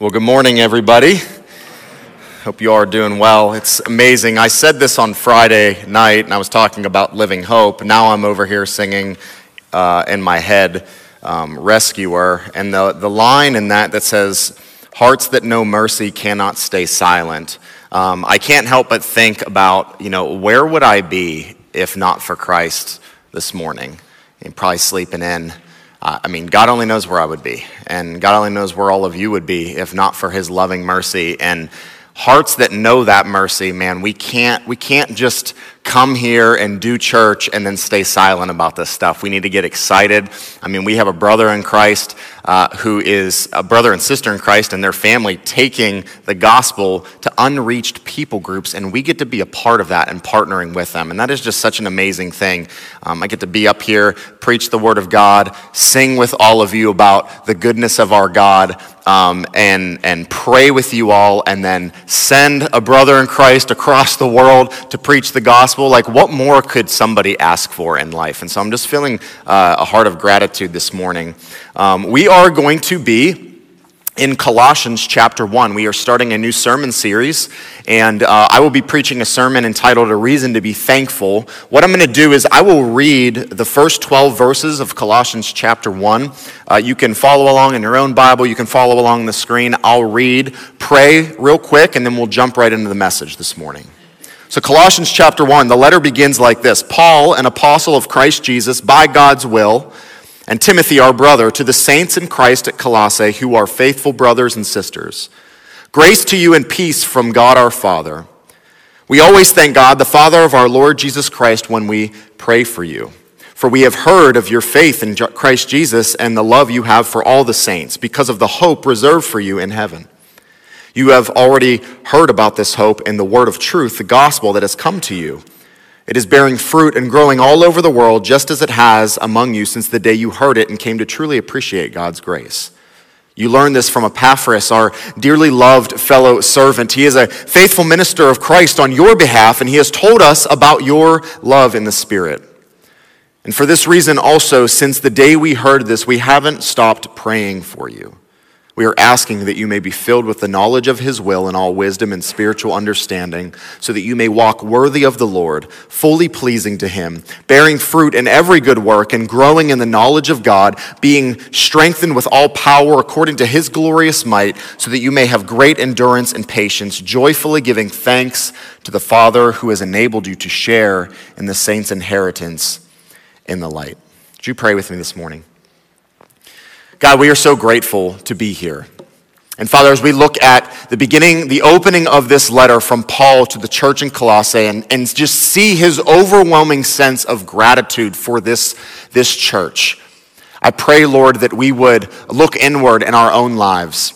Well, good morning, everybody. Hope you are doing well. It's amazing. I said this on Friday night, and I was talking about living hope. Now I'm over here singing uh, in my head, um, Rescuer. And the, the line in that that says, Hearts that know mercy cannot stay silent. Um, I can't help but think about, you know, where would I be if not for Christ this morning? And probably sleeping in. I mean, God only knows where I would be, and God only knows where all of you would be if not for His loving mercy. And hearts that know that mercy, man, we can't, we can't just come here and do church and then stay silent about this stuff. We need to get excited. I mean, we have a brother in Christ uh, who is a brother and sister in Christ and their family taking the gospel to unreached people groups, and we get to be a part of that and partnering with them. And that is just such an amazing thing. Um, I get to be up here, preach the word of God, sing with all of you about the goodness of our God. Um, and, and pray with you all, and then send a brother in Christ across the world to preach the gospel gospel, like what more could somebody ask for in life? And so I'm just feeling uh, a heart of gratitude this morning. Um, we are going to be in Colossians chapter 1. We are starting a new sermon series, and uh, I will be preaching a sermon entitled A Reason to Be Thankful. What I'm going to do is I will read the first 12 verses of Colossians chapter 1. Uh, you can follow along in your own Bible, you can follow along the screen. I'll read, pray real quick, and then we'll jump right into the message this morning. So, Colossians chapter 1, the letter begins like this Paul, an apostle of Christ Jesus, by God's will, and Timothy, our brother, to the saints in Christ at Colossae, who are faithful brothers and sisters. Grace to you and peace from God our Father. We always thank God, the Father of our Lord Jesus Christ, when we pray for you. For we have heard of your faith in Christ Jesus and the love you have for all the saints, because of the hope reserved for you in heaven. You have already heard about this hope in the word of truth, the gospel that has come to you. It is bearing fruit and growing all over the world, just as it has among you since the day you heard it and came to truly appreciate God's grace. You learned this from Epaphras, our dearly loved fellow servant. He is a faithful minister of Christ on your behalf, and he has told us about your love in the Spirit. And for this reason, also, since the day we heard this, we haven't stopped praying for you. We are asking that you may be filled with the knowledge of his will and all wisdom and spiritual understanding, so that you may walk worthy of the Lord, fully pleasing to him, bearing fruit in every good work and growing in the knowledge of God, being strengthened with all power according to his glorious might, so that you may have great endurance and patience, joyfully giving thanks to the Father who has enabled you to share in the saints' inheritance in the light. Would you pray with me this morning? God, we are so grateful to be here. And Father, as we look at the beginning, the opening of this letter from Paul to the church in Colossae and, and just see his overwhelming sense of gratitude for this, this church, I pray, Lord, that we would look inward in our own lives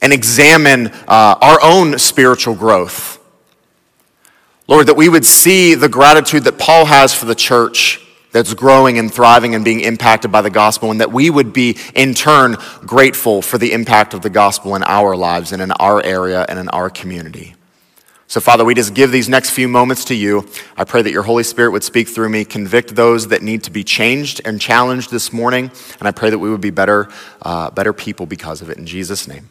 and examine uh, our own spiritual growth. Lord, that we would see the gratitude that Paul has for the church that's growing and thriving and being impacted by the gospel, and that we would be, in turn, grateful for the impact of the gospel in our lives and in our area and in our community. So, Father, we just give these next few moments to you. I pray that your Holy Spirit would speak through me, convict those that need to be changed and challenged this morning, and I pray that we would be better, uh, better people because of it. In Jesus' name,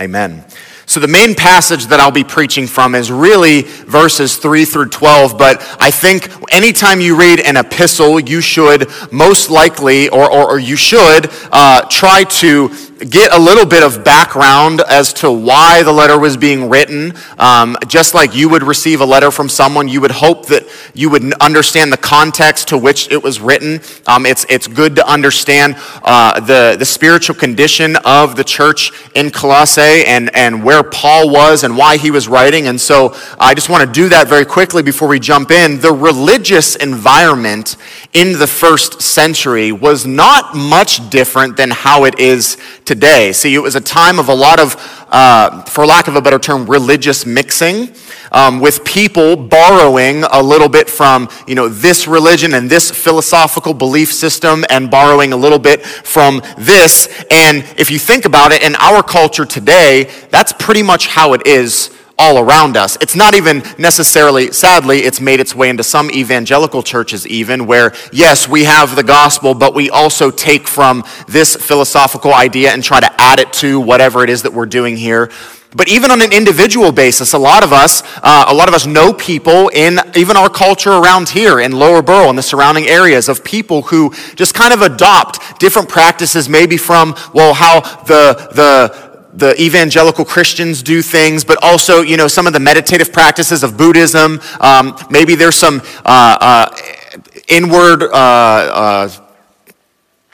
amen. So, the main passage that I'll be preaching from is really verses 3 through 12. But I think anytime you read an epistle, you should most likely, or, or, or you should, uh, try to get a little bit of background as to why the letter was being written. Um, just like you would receive a letter from someone, you would hope that you would understand the context to which it was written. Um, it's, it's good to understand uh, the, the spiritual condition of the church in Colossae and, and where Paul was and why he was writing. And so I just want to do that very quickly before we jump in. The religious environment in the first century was not much different than how it is today. See, it was a time of a lot of, uh, for lack of a better term, religious mixing. Um, with people borrowing a little bit from you know this religion and this philosophical belief system and borrowing a little bit from this and if you think about it in our culture today that's pretty much how it is all around us. It's not even necessarily, sadly, it's made its way into some evangelical churches, even where, yes, we have the gospel, but we also take from this philosophical idea and try to add it to whatever it is that we're doing here. But even on an individual basis, a lot of us, uh, a lot of us know people in even our culture around here in Lower Burrell and the surrounding areas of people who just kind of adopt different practices, maybe from well, how the the the evangelical Christians do things, but also, you know, some of the meditative practices of Buddhism. Um, maybe there's some uh, uh, inward, uh, uh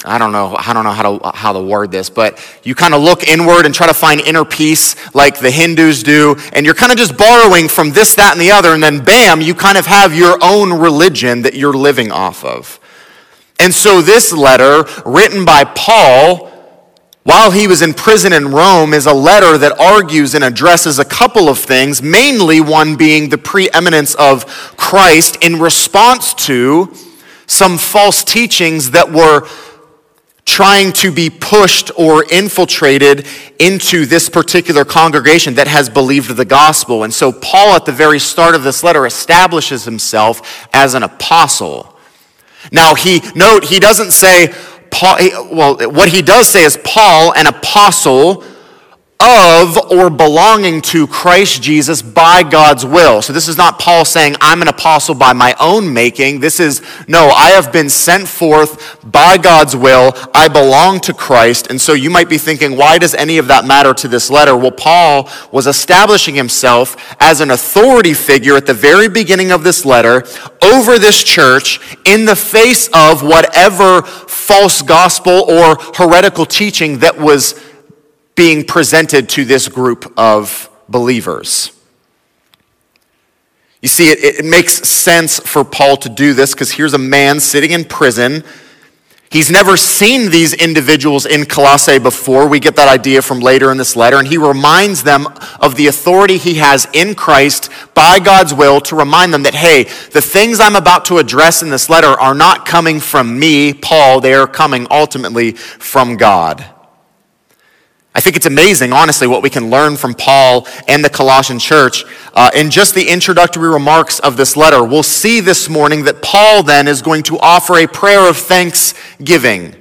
I don't know, I don't know how to, how to word this, but you kind of look inward and try to find inner peace like the Hindus do, and you're kind of just borrowing from this, that, and the other, and then bam, you kind of have your own religion that you're living off of. And so this letter, written by Paul, while he was in prison in Rome is a letter that argues and addresses a couple of things, mainly one being the preeminence of Christ in response to some false teachings that were trying to be pushed or infiltrated into this particular congregation that has believed the gospel. And so Paul at the very start of this letter establishes himself as an apostle. Now he note he doesn't say Paul, eh, well, what he does say is Paul, an apostle of or belonging to Christ Jesus by God's will. So this is not Paul saying, I'm an apostle by my own making. This is, no, I have been sent forth by God's will. I belong to Christ. And so you might be thinking, why does any of that matter to this letter? Well, Paul was establishing himself as an authority figure at the very beginning of this letter over this church in the face of whatever false gospel or heretical teaching that was being presented to this group of believers. You see, it, it makes sense for Paul to do this because here's a man sitting in prison. He's never seen these individuals in Colossae before. We get that idea from later in this letter. And he reminds them of the authority he has in Christ by God's will to remind them that, hey, the things I'm about to address in this letter are not coming from me, Paul. They are coming ultimately from God. I think it's amazing, honestly, what we can learn from Paul and the Colossian church. Uh, in just the introductory remarks of this letter, we'll see this morning that Paul then is going to offer a prayer of thanksgiving.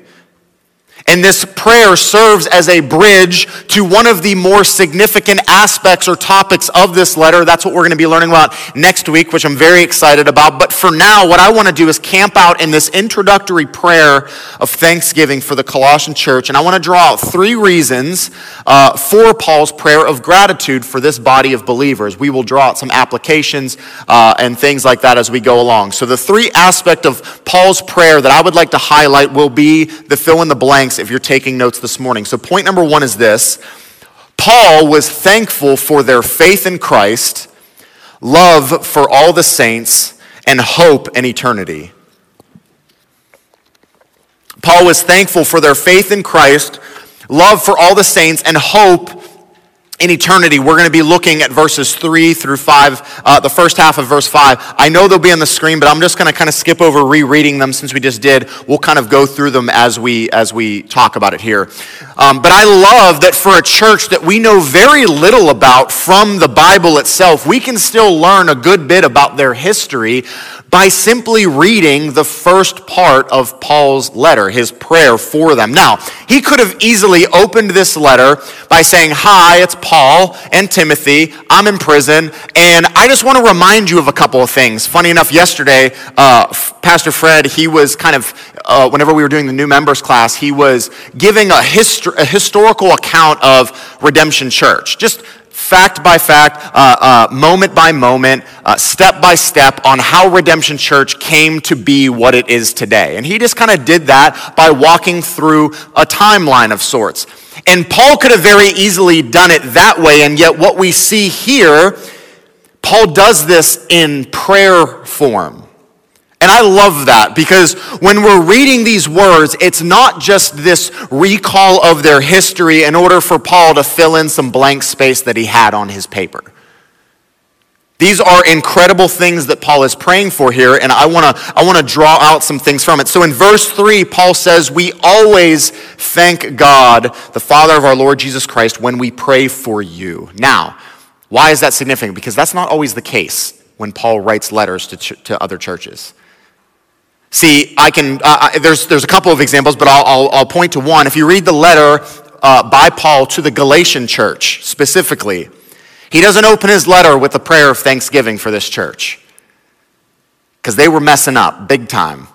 And this prayer serves as a bridge to one of the more significant aspects or topics of this letter. That's what we're going to be learning about next week, which I'm very excited about. But for now, what I want to do is camp out in this introductory prayer of thanksgiving for the Colossian church. And I want to draw out three reasons uh, for Paul's prayer of gratitude for this body of believers. We will draw out some applications uh, and things like that as we go along. So the three aspect of Paul's prayer that I would like to highlight will be the fill in the blanks if you're taking notes this morning. So, point number one is this Paul was thankful for their faith in Christ, love for all the saints, and hope in eternity. Paul was thankful for their faith in Christ, love for all the saints, and hope in eternity, we're going to be looking at verses 3 through 5, uh, the first half of verse 5. I know they'll be on the screen, but I'm just going to kind of skip over rereading them since we just did. We'll kind of go through them as we, as we talk about it here. Um, but I love that for a church that we know very little about from the Bible itself, we can still learn a good bit about their history by simply reading the first part of Paul's letter, his prayer for them. Now, he could have easily opened this letter by saying, Hi, it's Paul and Timothy. I'm in prison, and I just want to remind you of a couple of things. Funny enough, yesterday, uh, Pastor Fred, he was kind of, uh, whenever we were doing the new members class, he was giving a, histor- a historical account of Redemption Church. Just fact by fact, uh, uh, moment by moment, uh, step by step on how Redemption Church came to be what it is today. And he just kind of did that by walking through a timeline of sorts. And Paul could have very easily done it that way, and yet what we see here, Paul does this in prayer form. And I love that because when we're reading these words, it's not just this recall of their history in order for Paul to fill in some blank space that he had on his paper. These are incredible things that Paul is praying for here, and I want to I want to draw out some things from it. So in verse 3, Paul says, "We always thank God, the Father of our Lord Jesus Christ, when we pray for you." Now, Why is that significant? Because that's not always the case when Paul writes letters to, ch- to other churches. See, I can, uh, there's, there's a couple of examples, but I'll, I'll, I'll point to one. If you read the letter uh, by Paul to the Galatian church specifically, he doesn't open his letter with a prayer of thanksgiving for this church because they were messing up big time.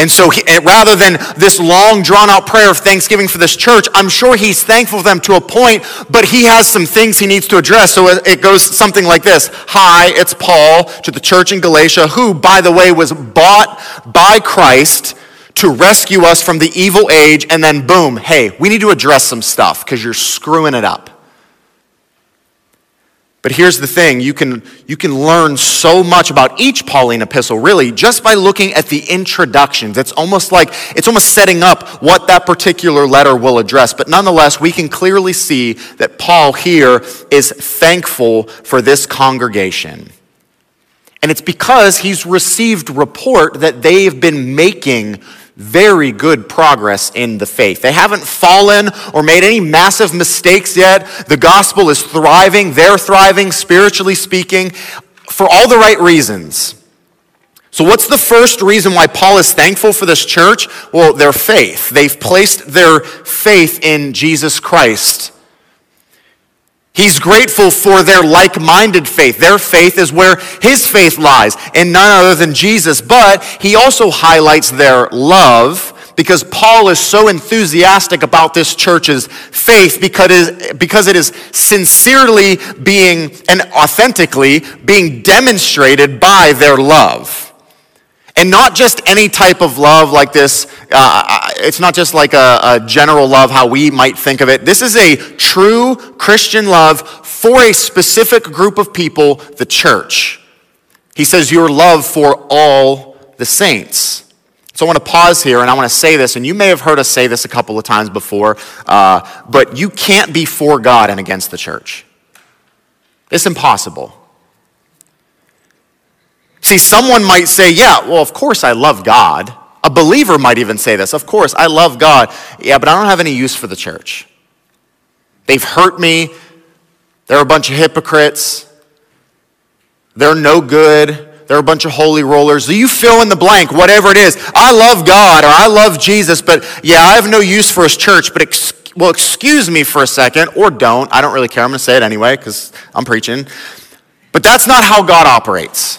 And so he, rather than this long drawn out prayer of thanksgiving for this church, I'm sure he's thankful for them to a point, but he has some things he needs to address. So it goes something like this Hi, it's Paul to the church in Galatia, who, by the way, was bought by Christ to rescue us from the evil age. And then, boom, hey, we need to address some stuff because you're screwing it up. But here's the thing you can, you can learn so much about each Pauline epistle, really, just by looking at the introductions. It's almost like it's almost setting up what that particular letter will address. But nonetheless, we can clearly see that Paul here is thankful for this congregation. And it's because he's received report that they've been making very good progress in the faith. They haven't fallen or made any massive mistakes yet. The gospel is thriving. They're thriving, spiritually speaking, for all the right reasons. So, what's the first reason why Paul is thankful for this church? Well, their faith. They've placed their faith in Jesus Christ. He's grateful for their like minded faith. Their faith is where his faith lies, and none other than Jesus. But he also highlights their love because Paul is so enthusiastic about this church's faith because it is, sincerely being and authentically being demonstrated by their love. And not just any type of love like this. Uh, it's not just like a, a general love, how we might think of it. This is a true Christian love for a specific group of people, the church. He says, Your love for all the saints. So I want to pause here and I want to say this, and you may have heard us say this a couple of times before, uh, but you can't be for God and against the church. It's impossible. See, someone might say, yeah, well, of course I love God. A believer might even say this. Of course, I love God. Yeah, but I don't have any use for the church. They've hurt me. They're a bunch of hypocrites. They're no good. They're a bunch of holy rollers. Do you fill in the blank, whatever it is. I love God or I love Jesus, but yeah, I have no use for his church. But ex- well, excuse me for a second, or don't. I don't really care. I'm going to say it anyway because I'm preaching. But that's not how God operates.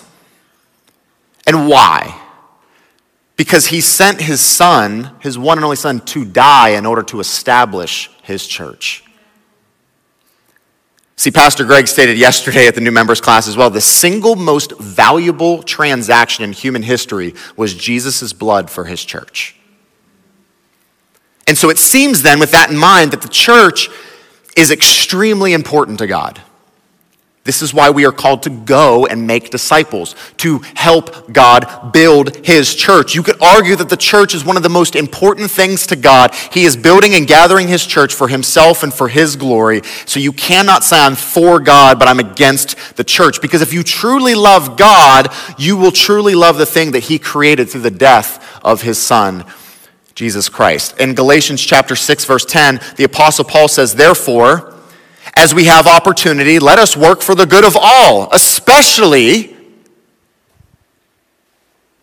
And why? Because he sent his son, his one and only son, to die in order to establish his church. See, Pastor Greg stated yesterday at the new members class as well the single most valuable transaction in human history was Jesus' blood for his church. And so it seems then, with that in mind, that the church is extremely important to God. This is why we are called to go and make disciples, to help God build his church. You could argue that the church is one of the most important things to God. He is building and gathering his church for himself and for his glory. So you cannot say, I'm for God, but I'm against the church. Because if you truly love God, you will truly love the thing that he created through the death of his son, Jesus Christ. In Galatians chapter 6, verse 10, the apostle Paul says, Therefore, as we have opportunity, let us work for the good of all, especially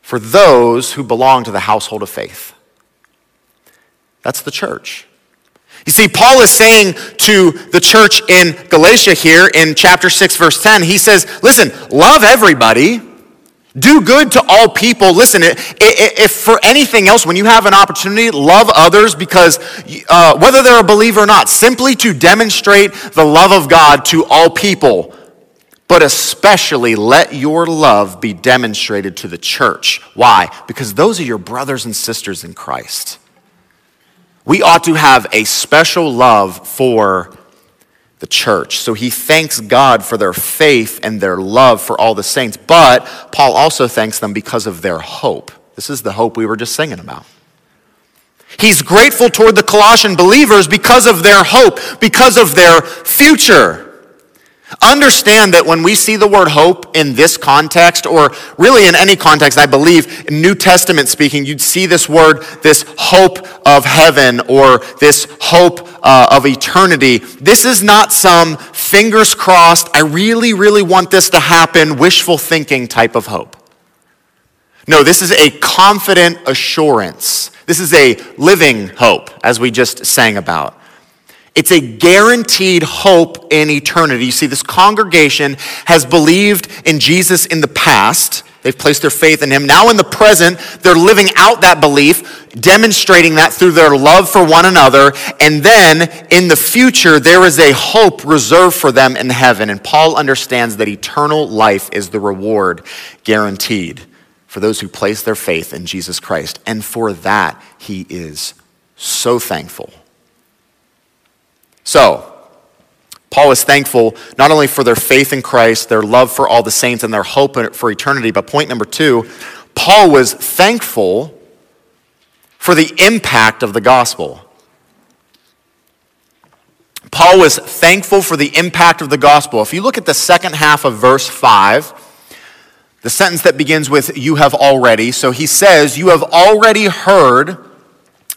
for those who belong to the household of faith. That's the church. You see, Paul is saying to the church in Galatia here in chapter 6, verse 10, he says, Listen, love everybody do good to all people. Listen, if for anything else, when you have an opportunity, love others because uh, whether they're a believer or not, simply to demonstrate the love of God to all people. But especially let your love be demonstrated to the church. Why? Because those are your brothers and sisters in Christ. We ought to have a special love for the church. So he thanks God for their faith and their love for all the saints. But Paul also thanks them because of their hope. This is the hope we were just singing about. He's grateful toward the Colossian believers because of their hope, because of their future. Understand that when we see the word hope in this context, or really in any context, I believe, in New Testament speaking, you'd see this word, this hope of heaven, or this hope uh, of eternity. This is not some fingers crossed, I really, really want this to happen, wishful thinking type of hope. No, this is a confident assurance. This is a living hope, as we just sang about. It's a guaranteed hope in eternity. You see, this congregation has believed in Jesus in the past. They've placed their faith in him. Now, in the present, they're living out that belief, demonstrating that through their love for one another. And then in the future, there is a hope reserved for them in heaven. And Paul understands that eternal life is the reward guaranteed for those who place their faith in Jesus Christ. And for that, he is so thankful. So, Paul is thankful not only for their faith in Christ, their love for all the saints, and their hope for eternity, but point number two, Paul was thankful for the impact of the gospel. Paul was thankful for the impact of the gospel. If you look at the second half of verse 5, the sentence that begins with, You have already, so he says, You have already heard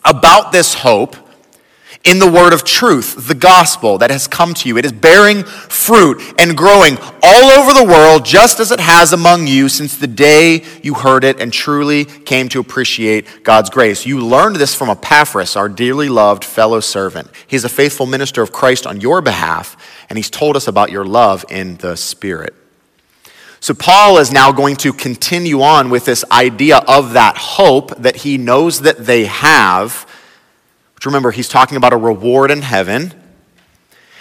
about this hope in the word of truth, the gospel that has come to you. It is bearing fruit and growing all over the world, just as it has among you since the day you heard it and truly came to appreciate God's grace. You learned this from Epaphras, our dearly loved fellow servant. He's a faithful minister of Christ on your behalf, and he's told us about your love in the Spirit. So, Paul is now going to continue on with this idea of that hope that he knows that they have remember, he's talking about a reward in heaven.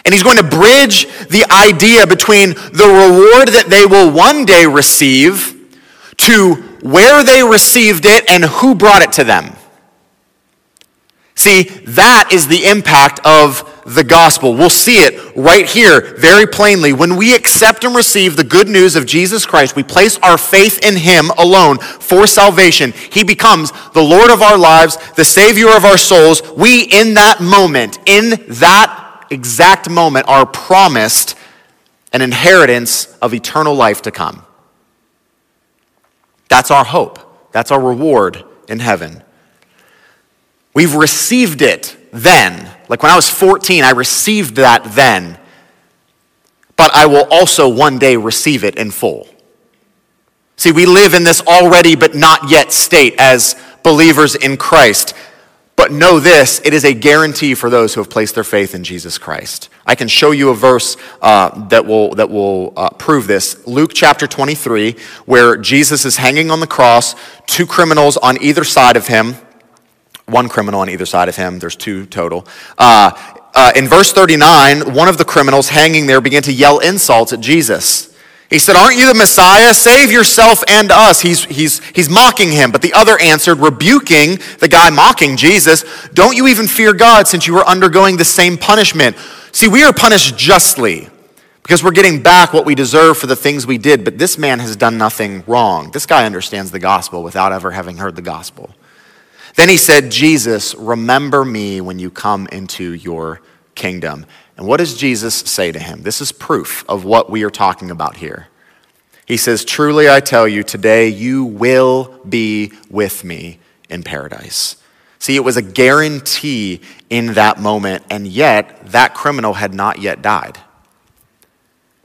And he's going to bridge the idea between the reward that they will one day receive to where they received it and who brought it to them. See, that is the impact of the gospel. We'll see it right here very plainly. When we accept and receive the good news of Jesus Christ, we place our faith in Him alone for salvation. He becomes the Lord of our lives, the Savior of our souls. We, in that moment, in that exact moment, are promised an inheritance of eternal life to come. That's our hope. That's our reward in heaven. We've received it then. Like when I was 14, I received that then. But I will also one day receive it in full. See, we live in this already but not yet state as believers in Christ. But know this it is a guarantee for those who have placed their faith in Jesus Christ. I can show you a verse uh, that will, that will uh, prove this. Luke chapter 23, where Jesus is hanging on the cross, two criminals on either side of him one criminal on either side of him. There's two total. Uh, uh, in verse 39, one of the criminals hanging there began to yell insults at Jesus. He said, Aren't you the Messiah? Save yourself and us. He's, he's, he's mocking him. But the other answered, rebuking the guy mocking Jesus, Don't you even fear God since you are undergoing the same punishment? See, we are punished justly because we're getting back what we deserve for the things we did, but this man has done nothing wrong. This guy understands the gospel without ever having heard the gospel. Then he said, Jesus, remember me when you come into your kingdom. And what does Jesus say to him? This is proof of what we are talking about here. He says, Truly I tell you, today you will be with me in paradise. See, it was a guarantee in that moment, and yet that criminal had not yet died.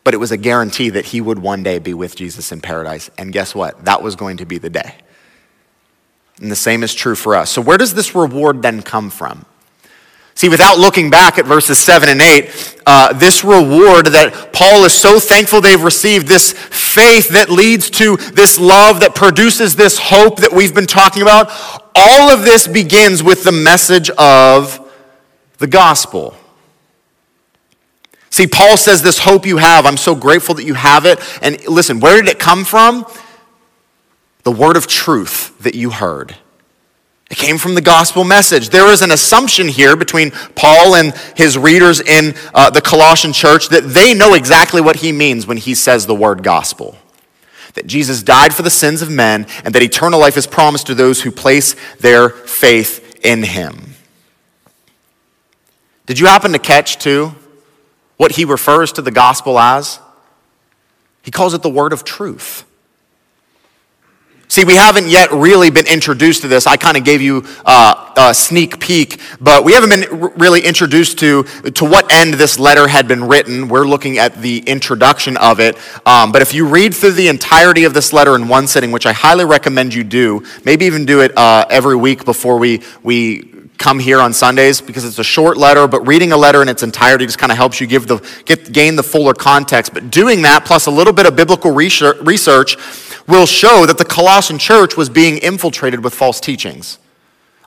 But it was a guarantee that he would one day be with Jesus in paradise. And guess what? That was going to be the day. And the same is true for us. So, where does this reward then come from? See, without looking back at verses 7 and 8, uh, this reward that Paul is so thankful they've received, this faith that leads to this love that produces this hope that we've been talking about, all of this begins with the message of the gospel. See, Paul says, This hope you have, I'm so grateful that you have it. And listen, where did it come from? The word of truth that you heard. It came from the gospel message. There is an assumption here between Paul and his readers in uh, the Colossian church that they know exactly what he means when he says the word gospel. That Jesus died for the sins of men and that eternal life is promised to those who place their faith in him. Did you happen to catch, too, what he refers to the gospel as? He calls it the word of truth. See, we haven't yet really been introduced to this. I kind of gave you uh, a sneak peek, but we haven't been r- really introduced to to what end this letter had been written. We're looking at the introduction of it. Um, but if you read through the entirety of this letter in one sitting, which I highly recommend you do, maybe even do it uh, every week before we we come here on Sundays because it's a short letter, but reading a letter in its entirety just kind of helps you give the, get, gain the fuller context. But doing that, plus a little bit of biblical research, will show that the Colossian church was being infiltrated with false teachings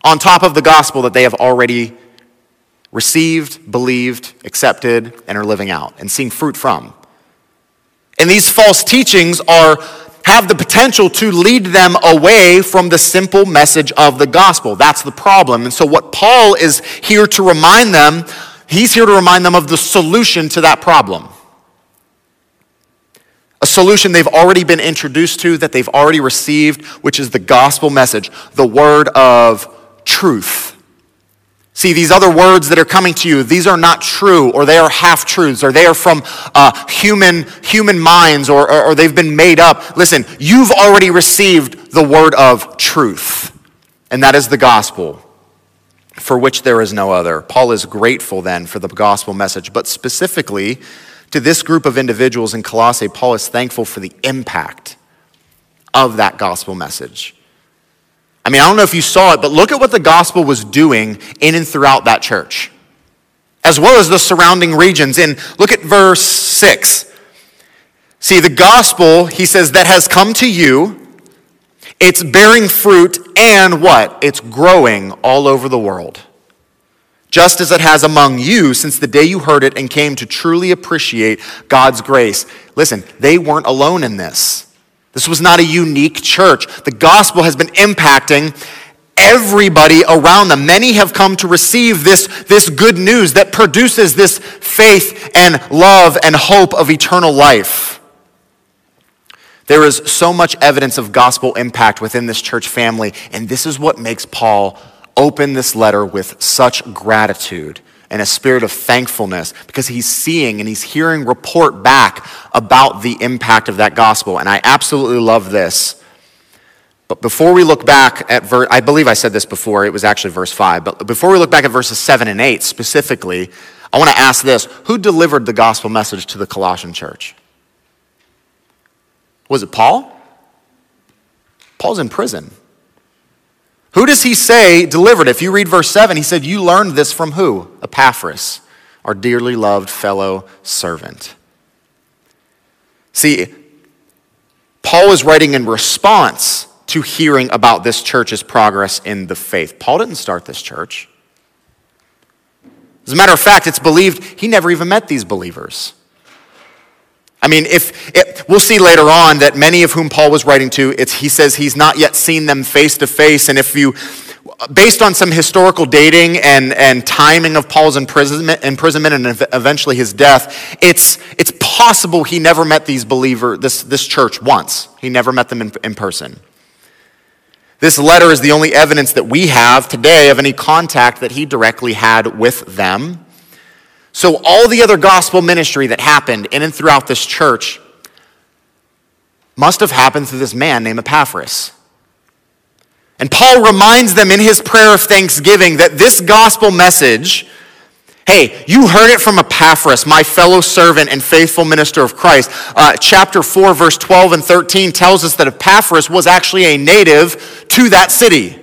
on top of the gospel that they have already received, believed, accepted, and are living out and seeing fruit from. And these false teachings are have the potential to lead them away from the simple message of the gospel. That's the problem. And so what Paul is here to remind them, he's here to remind them of the solution to that problem a solution they've already been introduced to, that they've already received, which is the gospel message, the word of truth. See, these other words that are coming to you, these are not true, or they are half truths, or they are from uh, human, human minds, or, or, or they've been made up. Listen, you've already received the word of truth, and that is the gospel, for which there is no other. Paul is grateful then for the gospel message, but specifically, to this group of individuals in Colossae, Paul is thankful for the impact of that gospel message. I mean, I don't know if you saw it, but look at what the gospel was doing in and throughout that church, as well as the surrounding regions. And look at verse 6. See, the gospel, he says, that has come to you, it's bearing fruit, and what? It's growing all over the world just as it has among you since the day you heard it and came to truly appreciate God's grace. Listen, they weren't alone in this. This was not a unique church. The gospel has been impacting everybody around them. Many have come to receive this, this good news that produces this faith and love and hope of eternal life. There is so much evidence of gospel impact within this church family, and this is what makes Paul open this letter with such gratitude and a spirit of thankfulness because he's seeing and he's hearing report back about the impact of that gospel. And I absolutely love this. But before we look back at verse, I believe I said this before, it was actually verse 5. But before we look back at verses 7 and 8 specifically, I want to ask this Who delivered the gospel message to the Colossian church? Was it Paul? Paul's in prison. Who does he say delivered? If you read verse 7, he said, You learned this from who? Epaphras, our dearly loved fellow servant. See, Paul is writing in response to hearing about this church's progress in the faith. Paul didn't start this church. As a matter of fact, it's believed he never even met these believers. I mean, if it, we'll see later on that many of whom Paul was writing to, he says he's not yet seen them face to face. And if you, based on some historical dating and, and timing of Paul's imprisonment, imprisonment and eventually his death, it's, it's possible he never met these believers, this, this church once. He never met them in, in person. This letter is the only evidence that we have today of any contact that he directly had with them. So, all the other gospel ministry that happened in and throughout this church must have happened through this man named Epaphras. And Paul reminds them in his prayer of thanksgiving that this gospel message, hey, you heard it from Epaphras, my fellow servant and faithful minister of Christ. Uh, chapter 4, verse 12 and 13 tells us that Epaphras was actually a native to that city.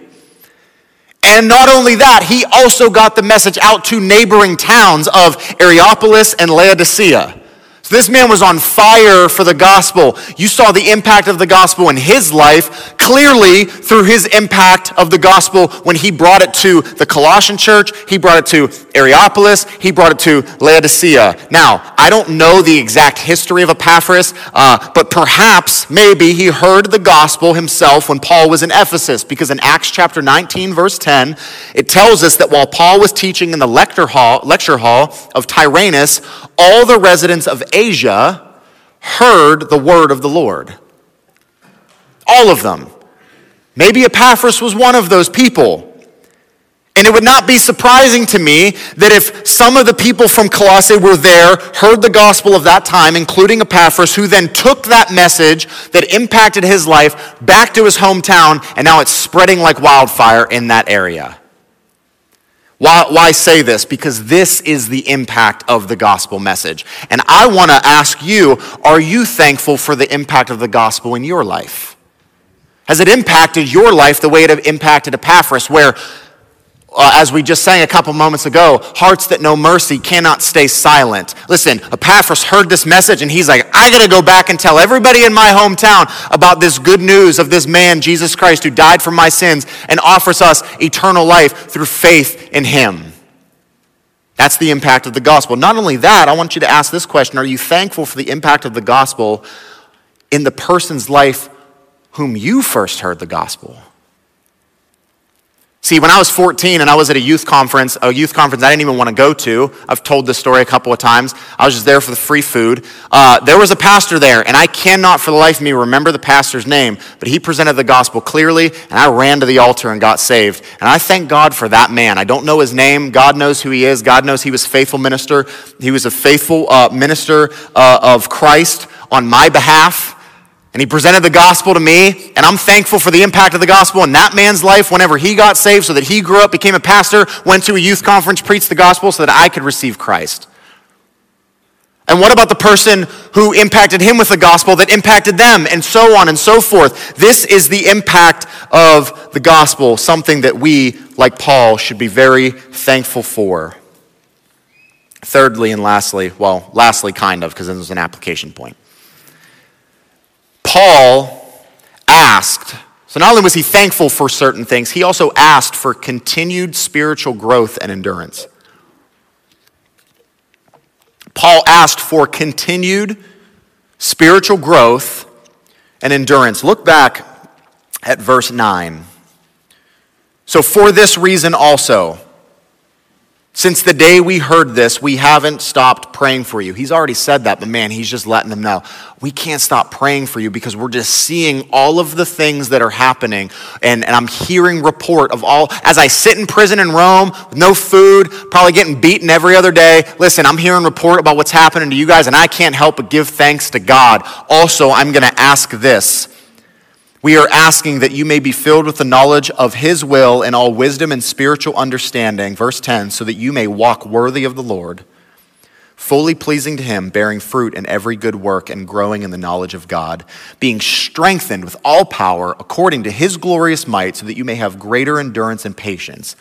And not only that, he also got the message out to neighboring towns of Hierapolis and Laodicea. So this man was on fire for the gospel. You saw the impact of the gospel in his life clearly through his impact of the gospel when he brought it to the Colossian church, he brought it to Hierapolis, he brought it to Laodicea. Now, I don't know the exact history of Epaphras, uh, but perhaps, maybe he heard the gospel himself when Paul was in Ephesus, because in Acts chapter 19, verse 10, it tells us that while Paul was teaching in the lecture hall, lecture hall of Tyrannus, all the residents of Asia heard the word of the Lord. All of them. Maybe Epaphras was one of those people. And it would not be surprising to me that if some of the people from Colossae were there, heard the gospel of that time, including Epaphras, who then took that message that impacted his life back to his hometown, and now it's spreading like wildfire in that area. Why, why say this? Because this is the impact of the gospel message. And I want to ask you are you thankful for the impact of the gospel in your life? Has it impacted your life the way it impacted Epaphras, where uh, as we just sang a couple moments ago, hearts that know mercy cannot stay silent. Listen, Epaphras heard this message and he's like, I gotta go back and tell everybody in my hometown about this good news of this man, Jesus Christ, who died for my sins and offers us eternal life through faith in him. That's the impact of the gospel. Not only that, I want you to ask this question Are you thankful for the impact of the gospel in the person's life whom you first heard the gospel? See, when I was 14 and I was at a youth conference, a youth conference I didn't even want to go to, I've told this story a couple of times. I was just there for the free food. Uh, there was a pastor there, and I cannot for the life of me remember the pastor's name, but he presented the gospel clearly, and I ran to the altar and got saved. And I thank God for that man. I don't know his name. God knows who he is. God knows he was a faithful minister. He was a faithful uh, minister uh, of Christ on my behalf. And he presented the gospel to me, and I'm thankful for the impact of the gospel in that man's life whenever he got saved, so that he grew up, became a pastor, went to a youth conference, preached the gospel so that I could receive Christ. And what about the person who impacted him with the gospel that impacted them, and so on and so forth? This is the impact of the gospel, something that we, like Paul, should be very thankful for. Thirdly and lastly, well, lastly, kind of, because then there's an application point. Paul asked, so not only was he thankful for certain things, he also asked for continued spiritual growth and endurance. Paul asked for continued spiritual growth and endurance. Look back at verse 9. So, for this reason also, since the day we heard this, we haven't stopped praying for you. He's already said that, but man, he's just letting them know. We can't stop praying for you because we're just seeing all of the things that are happening. And, and I'm hearing report of all, as I sit in prison in Rome with no food, probably getting beaten every other day. Listen, I'm hearing report about what's happening to you guys, and I can't help but give thanks to God. Also, I'm going to ask this we are asking that you may be filled with the knowledge of His will and all wisdom and spiritual understanding, verse 10, so that you may walk worthy of the Lord, fully pleasing to Him, bearing fruit in every good work and growing in the knowledge of God, being strengthened with all power according to His glorious might, so that you may have greater endurance and patience.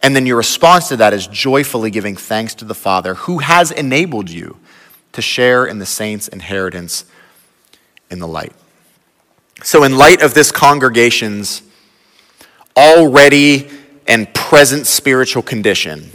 And then your response to that is joyfully giving thanks to the Father who has enabled you to share in the saints' inheritance in the light. So, in light of this congregation's already and present spiritual condition,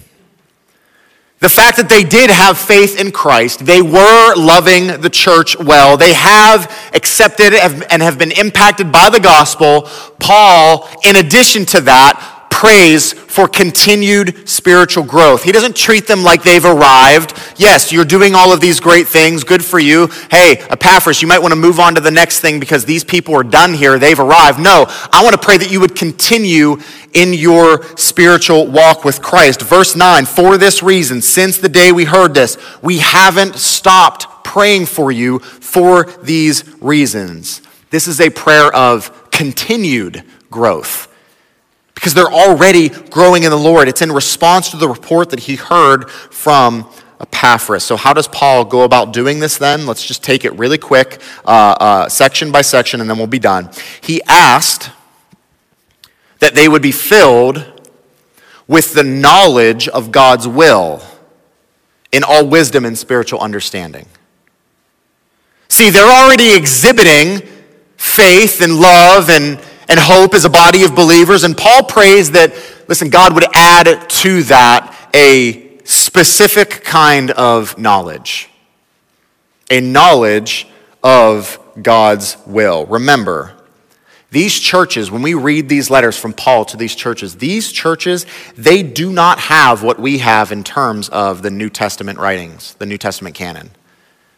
the fact that they did have faith in Christ, they were loving the church well, they have accepted and have been impacted by the gospel, Paul, in addition to that, prays for continued spiritual growth. He doesn't treat them like they've arrived. Yes, you're doing all of these great things. Good for you. Hey, Epaphras, you might want to move on to the next thing because these people are done here. They've arrived. No, I want to pray that you would continue in your spiritual walk with Christ. Verse 9, for this reason, since the day we heard this, we haven't stopped praying for you for these reasons. This is a prayer of continued growth because they're already growing in the Lord. It's in response to the report that he heard from Epaphras. So, how does Paul go about doing this then? Let's just take it really quick, uh, uh, section by section, and then we'll be done. He asked that they would be filled with the knowledge of God's will in all wisdom and spiritual understanding. See, they're already exhibiting faith and love and and hope as a body of believers. And Paul prays that, listen, God would add to that a specific kind of knowledge, a knowledge of God's will. Remember, these churches, when we read these letters from Paul to these churches, these churches, they do not have what we have in terms of the New Testament writings, the New Testament canon.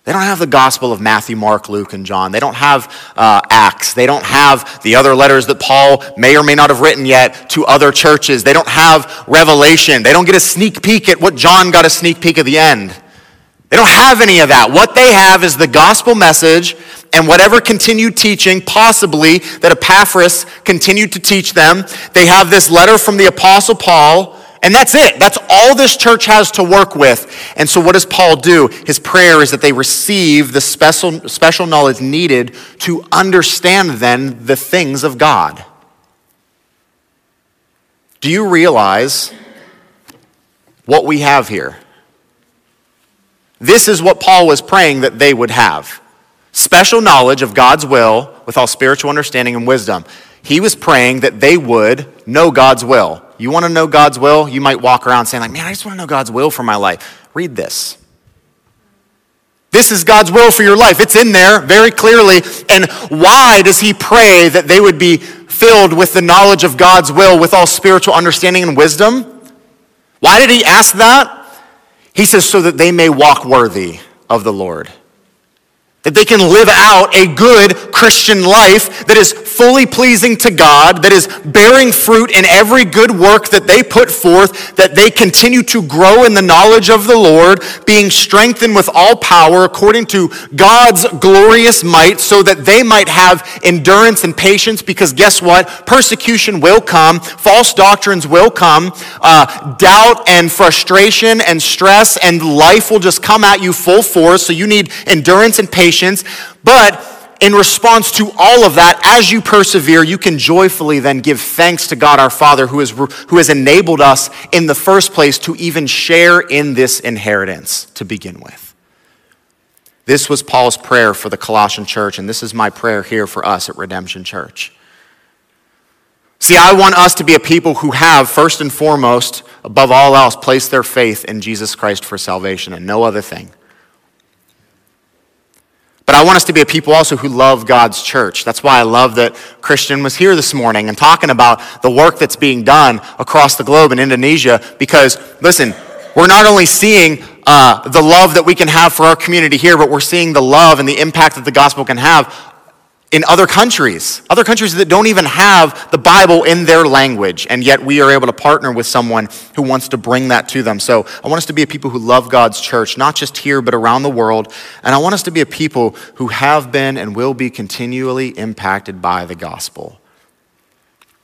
They don't have the gospel of Matthew, Mark, Luke, and John. They don't have uh, Acts. They don't have the other letters that Paul may or may not have written yet to other churches. They don't have Revelation. They don't get a sneak peek at what John got a sneak peek at the end. They don't have any of that. What they have is the gospel message and whatever continued teaching, possibly that Epaphras continued to teach them. They have this letter from the Apostle Paul and that's it. That's all this church has to work with. And so, what does Paul do? His prayer is that they receive the special, special knowledge needed to understand then the things of God. Do you realize what we have here? This is what Paul was praying that they would have special knowledge of God's will with all spiritual understanding and wisdom. He was praying that they would know God's will. You want to know God's will? You might walk around saying, like, man, I just want to know God's will for my life. Read this. This is God's will for your life. It's in there very clearly. And why does he pray that they would be filled with the knowledge of God's will with all spiritual understanding and wisdom? Why did he ask that? He says, so that they may walk worthy of the Lord. That they can live out a good Christian life that is fully pleasing to God, that is bearing fruit in every good work that they put forth, that they continue to grow in the knowledge of the Lord, being strengthened with all power according to God's glorious might, so that they might have endurance and patience. Because guess what? Persecution will come, false doctrines will come, uh, doubt and frustration and stress and life will just come at you full force. So you need endurance and patience. But in response to all of that, as you persevere, you can joyfully then give thanks to God our Father who, is, who has enabled us in the first place to even share in this inheritance to begin with. This was Paul's prayer for the Colossian church, and this is my prayer here for us at Redemption Church. See, I want us to be a people who have, first and foremost, above all else, placed their faith in Jesus Christ for salvation and no other thing. But I want us to be a people also who love God's church. That's why I love that Christian was here this morning and talking about the work that's being done across the globe in Indonesia. Because, listen, we're not only seeing uh, the love that we can have for our community here, but we're seeing the love and the impact that the gospel can have in other countries, other countries that don't even have the Bible in their language, and yet we are able to partner with someone who wants to bring that to them. So I want us to be a people who love God's church, not just here, but around the world. And I want us to be a people who have been and will be continually impacted by the gospel.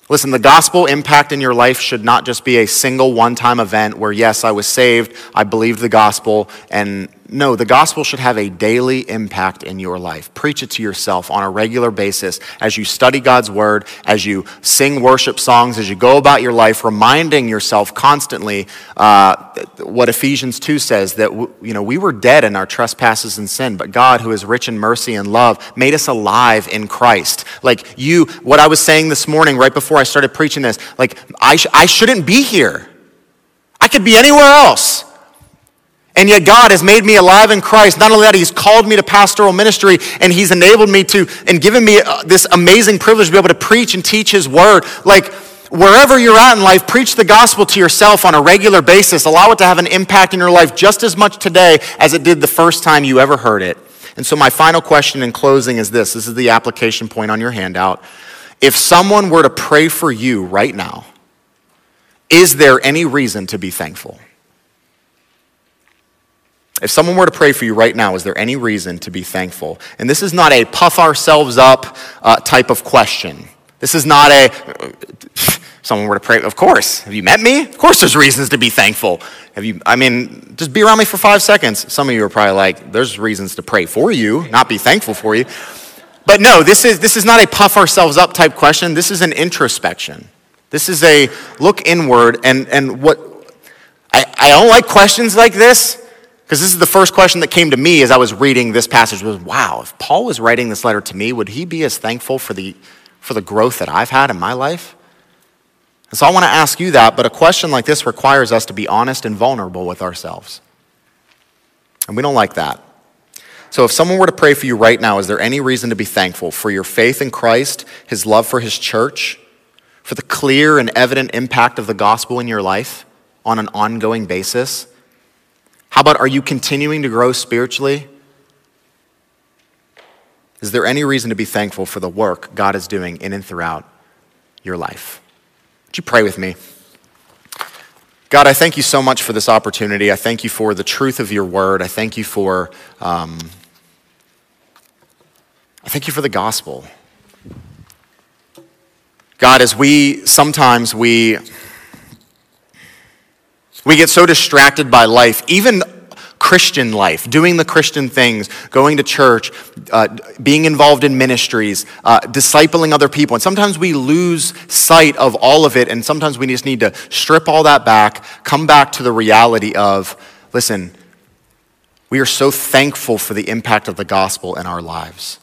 Listen, the gospel impact in your life should not just be a single one time event where, yes, I was saved, I believed the gospel, and no, the gospel should have a daily impact in your life. Preach it to yourself on a regular basis as you study God's word, as you sing worship songs, as you go about your life, reminding yourself constantly uh, what Ephesians 2 says that you know, we were dead in our trespasses and sin, but God, who is rich in mercy and love, made us alive in Christ. Like you, what I was saying this morning right before I started preaching this, like I, sh- I shouldn't be here. I could be anywhere else. And yet, God has made me alive in Christ. Not only that, He's called me to pastoral ministry and He's enabled me to and given me uh, this amazing privilege to be able to preach and teach His word. Like, wherever you're at in life, preach the gospel to yourself on a regular basis. Allow it to have an impact in your life just as much today as it did the first time you ever heard it. And so, my final question in closing is this this is the application point on your handout. If someone were to pray for you right now, is there any reason to be thankful? If someone were to pray for you right now, is there any reason to be thankful? And this is not a puff ourselves up uh, type of question. This is not a, someone were to pray, of course. Have you met me? Of course there's reasons to be thankful. Have you, I mean, just be around me for five seconds. Some of you are probably like, there's reasons to pray for you, not be thankful for you. But no, this is, this is not a puff ourselves up type question. This is an introspection. This is a look inward and, and what, I, I don't like questions like this because this is the first question that came to me as I was reading this passage was, wow, if Paul was writing this letter to me, would he be as thankful for the, for the growth that I've had in my life? And so I want to ask you that, but a question like this requires us to be honest and vulnerable with ourselves. And we don't like that. So if someone were to pray for you right now, is there any reason to be thankful for your faith in Christ, his love for his church, for the clear and evident impact of the gospel in your life on an ongoing basis? How about are you continuing to grow spiritually? Is there any reason to be thankful for the work God is doing in and throughout your life? Would you pray with me? God, I thank you so much for this opportunity. I thank you for the truth of your word. I thank you for, um, I thank you for the gospel. God, as we sometimes we we get so distracted by life, even Christian life, doing the Christian things, going to church, uh, being involved in ministries, uh, discipling other people. And sometimes we lose sight of all of it, and sometimes we just need to strip all that back, come back to the reality of listen, we are so thankful for the impact of the gospel in our lives.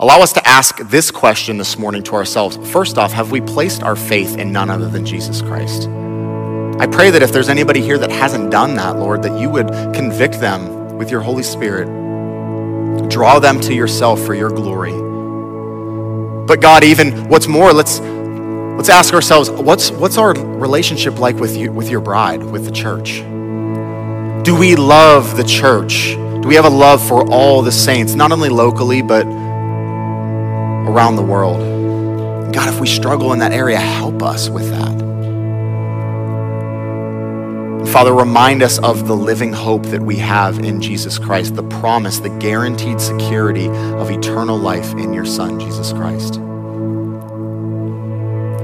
Allow us to ask this question this morning to ourselves. First off, have we placed our faith in none other than Jesus Christ? I pray that if there's anybody here that hasn't done that, Lord, that you would convict them with your Holy Spirit. Draw them to yourself for your glory. But God, even what's more, let's let's ask ourselves, what's what's our relationship like with you with your bride, with the church? Do we love the church? Do we have a love for all the saints, not only locally, but around the world? God, if we struggle in that area, help us with that. Father, remind us of the living hope that we have in Jesus Christ, the promise, the guaranteed security of eternal life in your Son, Jesus Christ.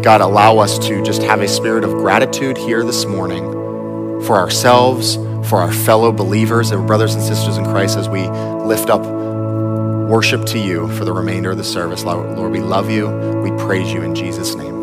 God, allow us to just have a spirit of gratitude here this morning for ourselves, for our fellow believers and brothers and sisters in Christ as we lift up worship to you for the remainder of the service. Lord, we love you. We praise you in Jesus' name.